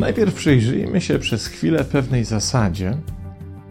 Najpierw przyjrzyjmy się przez chwilę pewnej zasadzie,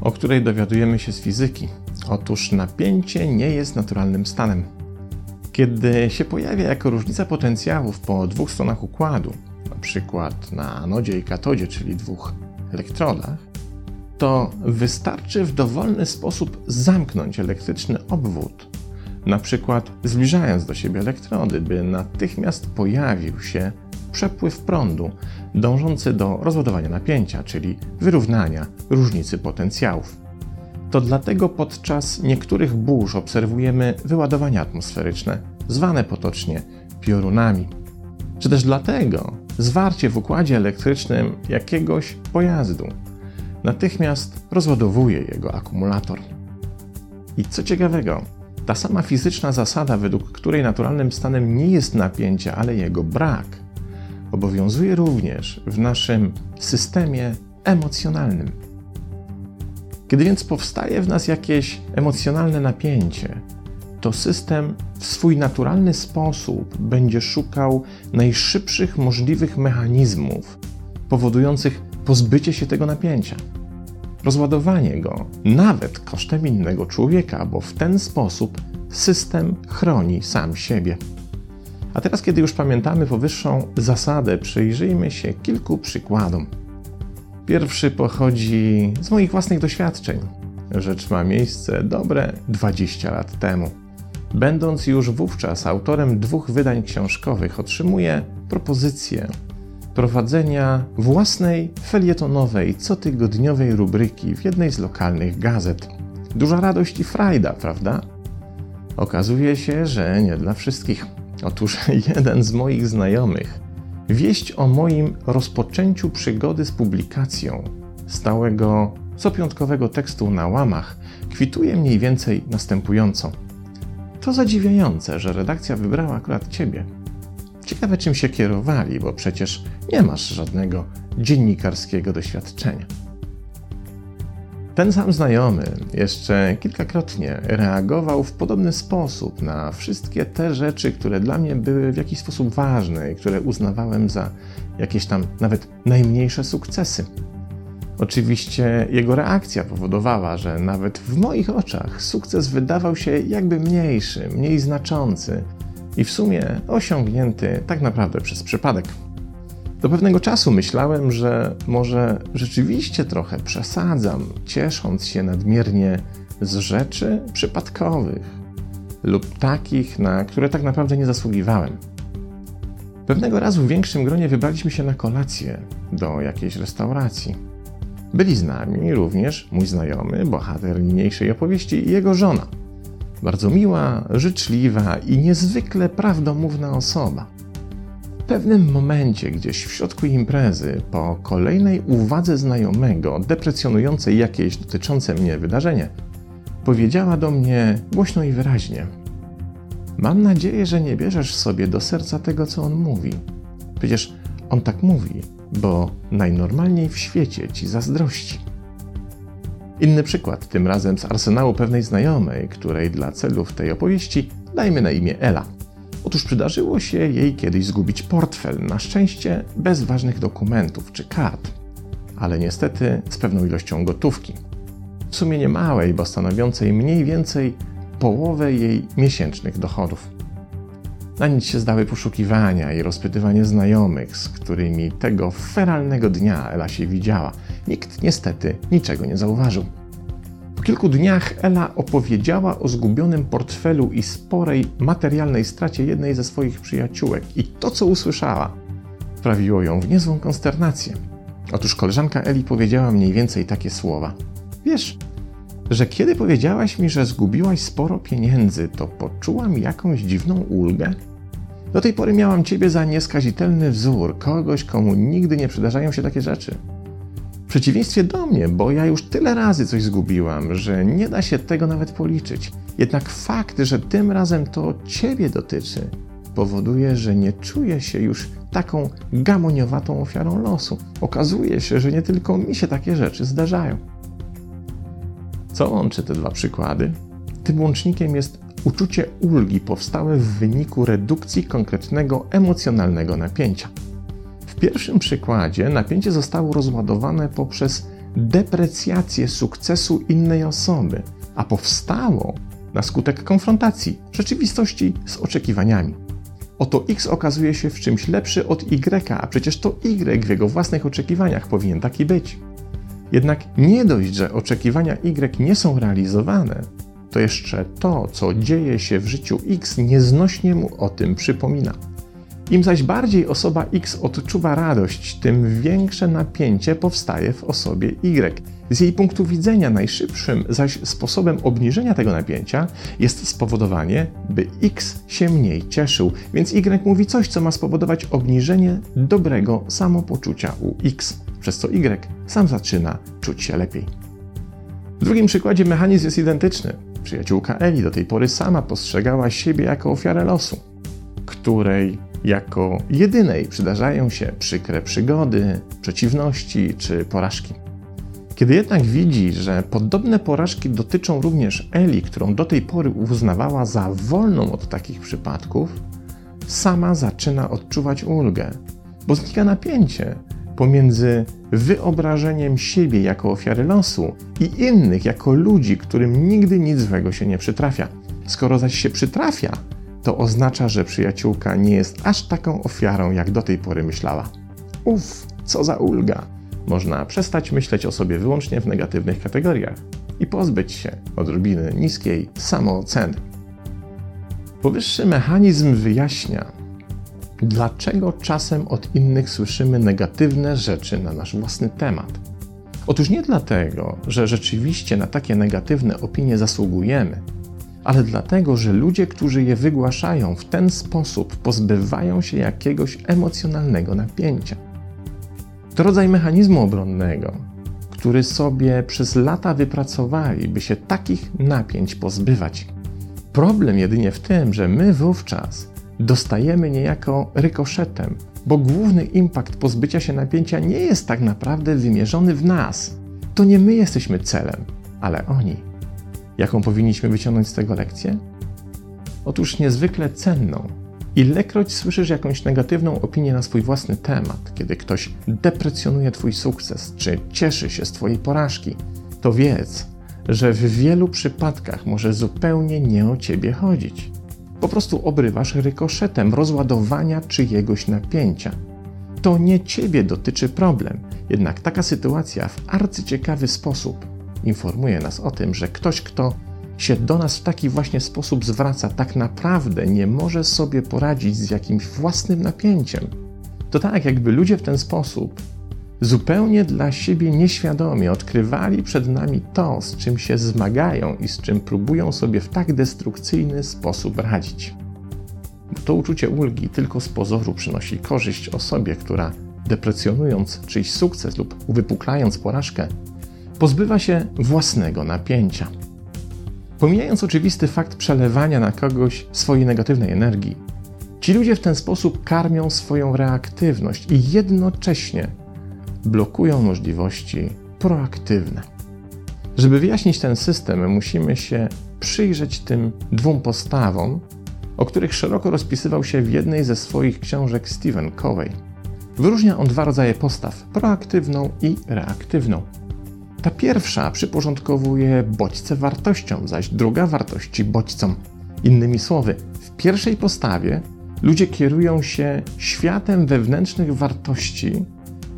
o której dowiadujemy się z fizyki. Otóż napięcie nie jest naturalnym stanem. Kiedy się pojawia jako różnica potencjałów po dwóch stronach układu, na przykład na anodzie i katodzie, czyli dwóch elektrodach, to wystarczy w dowolny sposób zamknąć elektryczny obwód, na przykład zbliżając do siebie elektrody, by natychmiast pojawił się przepływ prądu dążący do rozładowania napięcia, czyli wyrównania różnicy potencjałów. To dlatego podczas niektórych burz obserwujemy wyładowania atmosferyczne, zwane potocznie piorunami. Czy też dlatego zwarcie w układzie elektrycznym jakiegoś pojazdu natychmiast rozładowuje jego akumulator. I co ciekawego, ta sama fizyczna zasada, według której naturalnym stanem nie jest napięcie, ale jego brak, obowiązuje również w naszym systemie emocjonalnym. Kiedy więc powstaje w nas jakieś emocjonalne napięcie, to system w swój naturalny sposób będzie szukał najszybszych możliwych mechanizmów powodujących pozbycie się tego napięcia. Rozładowanie go, nawet kosztem innego człowieka, bo w ten sposób system chroni sam siebie. A teraz, kiedy już pamiętamy powyższą zasadę, przyjrzyjmy się kilku przykładom. Pierwszy pochodzi z moich własnych doświadczeń. Rzecz ma miejsce dobre 20 lat temu. Będąc już wówczas autorem dwóch wydań książkowych, otrzymuję propozycję prowadzenia własnej felietonowej, cotygodniowej rubryki w jednej z lokalnych gazet. Duża radość i frajda, prawda? Okazuje się, że nie dla wszystkich. Otóż jeden z moich znajomych wieść o moim rozpoczęciu przygody z publikacją stałego copiątkowego tekstu na łamach kwituje mniej więcej następująco. To zadziwiające, że redakcja wybrała akurat ciebie. Ciekawe, czym się kierowali, bo przecież nie masz żadnego dziennikarskiego doświadczenia. Ten sam znajomy jeszcze kilkakrotnie reagował w podobny sposób na wszystkie te rzeczy, które dla mnie były w jakiś sposób ważne i które uznawałem za jakieś tam nawet najmniejsze sukcesy. Oczywiście jego reakcja powodowała, że nawet w moich oczach sukces wydawał się jakby mniejszy, mniej znaczący i w sumie osiągnięty tak naprawdę przez przypadek. Do pewnego czasu myślałem, że może rzeczywiście trochę przesadzam, ciesząc się nadmiernie z rzeczy przypadkowych lub takich, na które tak naprawdę nie zasługiwałem. Pewnego razu w większym gronie wybraliśmy się na kolację do jakiejś restauracji. Byli z nami również mój znajomy, bohater niniejszej opowieści i jego żona. Bardzo miła, życzliwa i niezwykle prawdomówna osoba. W pewnym momencie, gdzieś w środku imprezy, po kolejnej uwadze znajomego, deprecjonującej jakieś dotyczące mnie wydarzenie, powiedziała do mnie głośno i wyraźnie: Mam nadzieję, że nie bierzesz sobie do serca tego, co on mówi. Przecież on tak mówi, bo najnormalniej w świecie ci zazdrości. Inny przykład, tym razem z arsenału pewnej znajomej, której dla celów tej opowieści dajmy na imię Ela. Otóż przydarzyło się jej kiedyś zgubić portfel, na szczęście bez ważnych dokumentów czy kart, ale niestety z pewną ilością gotówki. W sumie nie małej, bo stanowiącej mniej więcej połowę jej miesięcznych dochodów. Na nic się zdały poszukiwania i rozpytywanie znajomych, z którymi tego feralnego dnia Ela się widziała. Nikt niestety niczego nie zauważył. Po kilku dniach Ela opowiedziała o zgubionym portfelu i sporej materialnej stracie jednej ze swoich przyjaciółek. I to, co usłyszała, wprawiło ją w niezłą konsternację. Otóż koleżanka Eli powiedziała mniej więcej takie słowa: Wiesz, że kiedy powiedziałaś mi, że zgubiłaś sporo pieniędzy, to poczułam jakąś dziwną ulgę? Do tej pory miałam ciebie za nieskazitelny wzór, kogoś, komu nigdy nie przydarzają się takie rzeczy. W przeciwieństwie do mnie, bo ja już tyle razy coś zgubiłam, że nie da się tego nawet policzyć. Jednak fakt, że tym razem to ciebie dotyczy, powoduje, że nie czuję się już taką gamoniowatą ofiarą losu. Okazuje się, że nie tylko mi się takie rzeczy zdarzają. Co łączy te dwa przykłady? Tym łącznikiem jest uczucie ulgi powstałe w wyniku redukcji konkretnego emocjonalnego napięcia. W pierwszym przykładzie napięcie zostało rozładowane poprzez deprecjację sukcesu innej osoby, a powstało na skutek konfrontacji rzeczywistości z oczekiwaniami. Oto X okazuje się w czymś lepszy od Y, a przecież to Y w jego własnych oczekiwaniach powinien taki być. Jednak nie dość, że oczekiwania Y nie są realizowane, to jeszcze to, co dzieje się w życiu X, nieznośnie mu o tym przypomina. Im zaś bardziej osoba X odczuwa radość, tym większe napięcie powstaje w osobie Y. Z jej punktu widzenia najszybszym zaś sposobem obniżenia tego napięcia jest spowodowanie, by X się mniej cieszył, więc Y mówi coś, co ma spowodować obniżenie dobrego samopoczucia u X, przez co Y sam zaczyna czuć się lepiej. W drugim przykładzie mechanizm jest identyczny. Przyjaciółka Eli do tej pory sama postrzegała siebie jako ofiarę losu, której jako jedynej przydarzają się przykre przygody, przeciwności czy porażki. Kiedy jednak widzi, że podobne porażki dotyczą również Eli, którą do tej pory uznawała za wolną od takich przypadków, sama zaczyna odczuwać ulgę, bo znika napięcie pomiędzy wyobrażeniem siebie jako ofiary losu i innych jako ludzi, którym nigdy nic złego się nie przytrafia. Skoro zaś się przytrafia, to oznacza, że przyjaciółka nie jest aż taką ofiarą, jak do tej pory myślała. Uff, co za ulga! Można przestać myśleć o sobie wyłącznie w negatywnych kategoriach i pozbyć się odrobiny niskiej samooceny. Powyższy mechanizm wyjaśnia, dlaczego czasem od innych słyszymy negatywne rzeczy na nasz własny temat. Otóż nie dlatego, że rzeczywiście na takie negatywne opinie zasługujemy, ale dlatego, że ludzie, którzy je wygłaszają w ten sposób, pozbywają się jakiegoś emocjonalnego napięcia. To rodzaj mechanizmu obronnego, który sobie przez lata wypracowali, by się takich napięć pozbywać. Problem jedynie w tym, że my wówczas dostajemy niejako rykoszetem, bo główny impact pozbycia się napięcia nie jest tak naprawdę wymierzony w nas. To nie my jesteśmy celem, ale oni. Jaką powinniśmy wyciągnąć z tego lekcję? Otóż niezwykle cenną. Ilekroć słyszysz jakąś negatywną opinię na swój własny temat, kiedy ktoś deprecjonuje Twój sukces czy cieszy się z Twojej porażki, to wiedz, że w wielu przypadkach może zupełnie nie o Ciebie chodzić. Po prostu obrywasz rykoszetem rozładowania czyjegoś napięcia. To nie Ciebie dotyczy problem, jednak taka sytuacja w arcyciekawy sposób informuje nas o tym, że ktoś, kto się do nas w taki właśnie sposób zwraca, tak naprawdę nie może sobie poradzić z jakimś własnym napięciem. To tak, jakby ludzie w ten sposób zupełnie dla siebie nieświadomie odkrywali przed nami to, z czym się zmagają i z czym próbują sobie w tak destrukcyjny sposób radzić. To uczucie ulgi tylko z pozoru przynosi korzyść osobie, która deprecjonując czyjś sukces lub uwypuklając porażkę, pozbywa się własnego napięcia. Pomijając oczywisty fakt przelewania na kogoś swojej negatywnej energii, ci ludzie w ten sposób karmią swoją reaktywność i jednocześnie blokują możliwości proaktywne. Żeby wyjaśnić ten system, musimy się przyjrzeć tym dwóm postawom, o których szeroko rozpisywał się w jednej ze swoich książek Stephen Covey. Wyróżnia on dwa rodzaje postaw: proaktywną i reaktywną. Ta pierwsza przyporządkowuje bodźce wartościom, zaś druga wartości bodźcom. Innymi słowy, w pierwszej postawie ludzie kierują się światem wewnętrznych wartości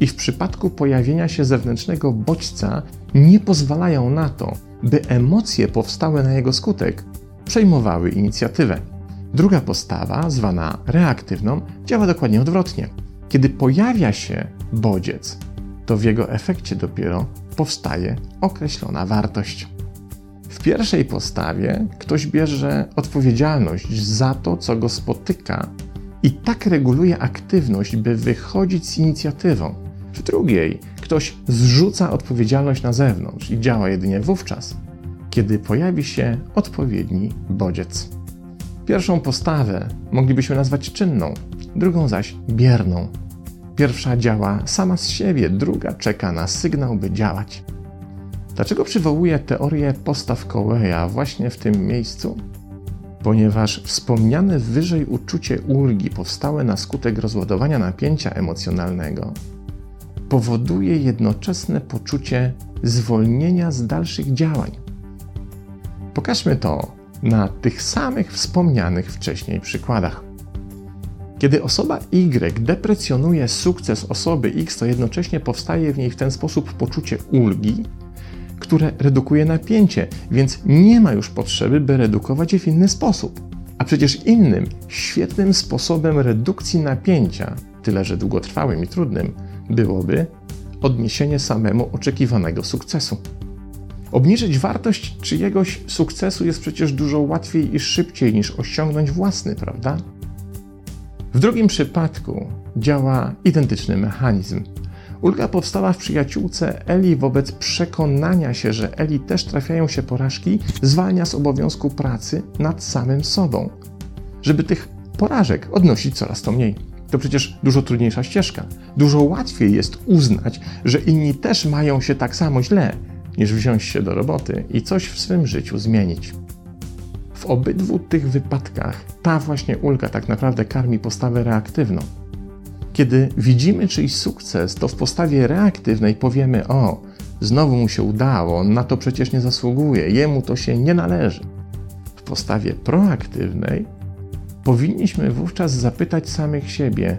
i w przypadku pojawienia się zewnętrznego bodźca nie pozwalają na to, by emocje powstałe na jego skutek przejmowały inicjatywę. Druga postawa, zwana reaktywną, działa dokładnie odwrotnie. Kiedy pojawia się bodziec, to w jego efekcie dopiero powstaje określona wartość. W pierwszej postawie ktoś bierze odpowiedzialność za to, co go spotyka i tak reguluje aktywność, by wychodzić z inicjatywą. W drugiej ktoś zrzuca odpowiedzialność na zewnątrz i działa jedynie wówczas, kiedy pojawi się odpowiedni bodziec. Pierwszą postawę moglibyśmy nazwać czynną, drugą zaś bierną. Pierwsza działa sama z siebie, druga czeka na sygnał, by działać. Dlaczego przywołuję teorię postaw Coweya właśnie w tym miejscu? Ponieważ wspomniane wyżej uczucie ulgi powstałe na skutek rozładowania napięcia emocjonalnego powoduje jednoczesne poczucie zwolnienia z dalszych działań. Pokażmy to na tych samych wspomnianych wcześniej przykładach. Kiedy osoba Y deprecjonuje sukces osoby X, to jednocześnie powstaje w niej w ten sposób poczucie ulgi, które redukuje napięcie, więc nie ma już potrzeby, by redukować je w inny sposób. A przecież innym, świetnym sposobem redukcji napięcia, tyle że długotrwałym i trudnym, byłoby odniesienie samemu oczekiwanego sukcesu. Obniżyć wartość czyjegoś sukcesu jest przecież dużo łatwiej i szybciej niż osiągnąć własny, prawda? W drugim przypadku działa identyczny mechanizm. Ulga powstała w przyjaciółce Eli wobec przekonania się, że Eli też trafiają się porażki, zwalnia z obowiązku pracy nad samym sobą, żeby tych porażek odnosić coraz to mniej. To przecież dużo trudniejsza ścieżka. Dużo łatwiej jest uznać, że inni też mają się tak samo źle, niż wziąć się do roboty i coś w swym życiu zmienić. W obydwu tych wypadkach ta właśnie ulga tak naprawdę karmi postawę reaktywną. Kiedy widzimy czyjś sukces, to w postawie reaktywnej powiemy: O, znowu mu się udało, na to przecież nie zasługuje, jemu to się nie należy. W postawie proaktywnej powinniśmy wówczas zapytać samych siebie,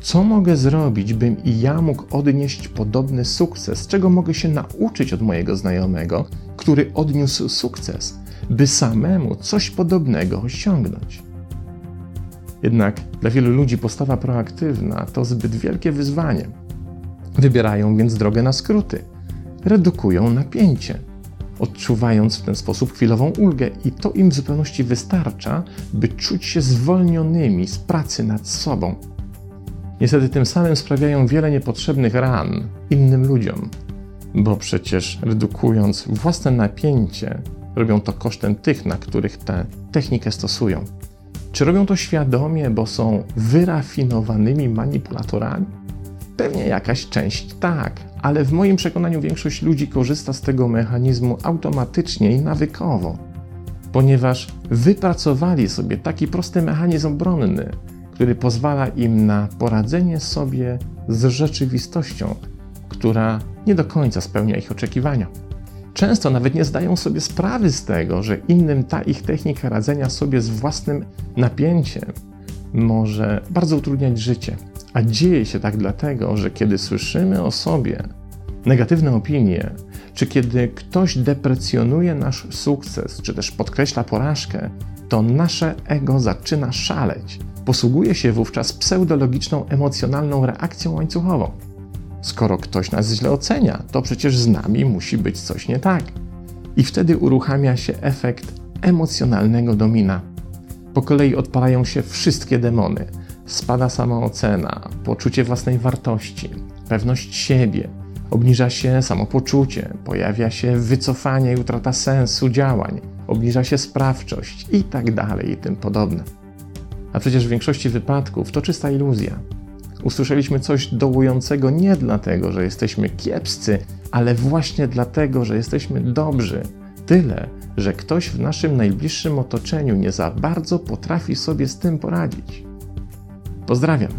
co mogę zrobić, bym i ja mógł odnieść podobny sukces? Czego mogę się nauczyć od mojego znajomego, który odniósł sukces, by samemu coś podobnego osiągnąć? Jednak dla wielu ludzi postawa proaktywna to zbyt wielkie wyzwanie. Wybierają więc drogę na skróty, redukują napięcie, odczuwając w ten sposób chwilową ulgę, i to im w zupełności wystarcza, by czuć się zwolnionymi z pracy nad sobą. Niestety tym samym sprawiają wiele niepotrzebnych ran innym ludziom, bo przecież redukując własne napięcie, robią to kosztem tych, na których tę technikę stosują. Czy robią to świadomie, bo są wyrafinowanymi manipulatorami? Pewnie jakaś część tak, ale w moim przekonaniu większość ludzi korzysta z tego mechanizmu automatycznie i nawykowo, ponieważ wypracowali sobie taki prosty mechanizm obronny, który pozwala im na poradzenie sobie z rzeczywistością, która nie do końca spełnia ich oczekiwania. Często nawet nie zdają sobie sprawy z tego, że innym ta ich technika radzenia sobie z własnym napięciem może bardzo utrudniać życie. A dzieje się tak dlatego, że kiedy słyszymy o sobie negatywne opinie, czy kiedy ktoś deprecjonuje nasz sukces, czy też podkreśla porażkę, to nasze ego zaczyna szaleć. Posługuje się wówczas pseudologiczną, emocjonalną reakcją łańcuchową. Skoro ktoś nas źle ocenia, to przecież z nami musi być coś nie tak. I wtedy uruchamia się efekt emocjonalnego domina. Po kolei odpalają się wszystkie demony. Spada samoocena, poczucie własnej wartości, pewność siebie, obniża się samopoczucie, pojawia się wycofanie i utrata sensu działań, obniża się sprawczość i tak i tym podobne. A przecież w większości wypadków to czysta iluzja. Usłyszeliśmy coś dołującego nie dlatego, że jesteśmy kiepscy, ale właśnie dlatego, że jesteśmy dobrzy. Tyle, że ktoś w naszym najbliższym otoczeniu nie za bardzo potrafi sobie z tym poradzić. Pozdrawiam.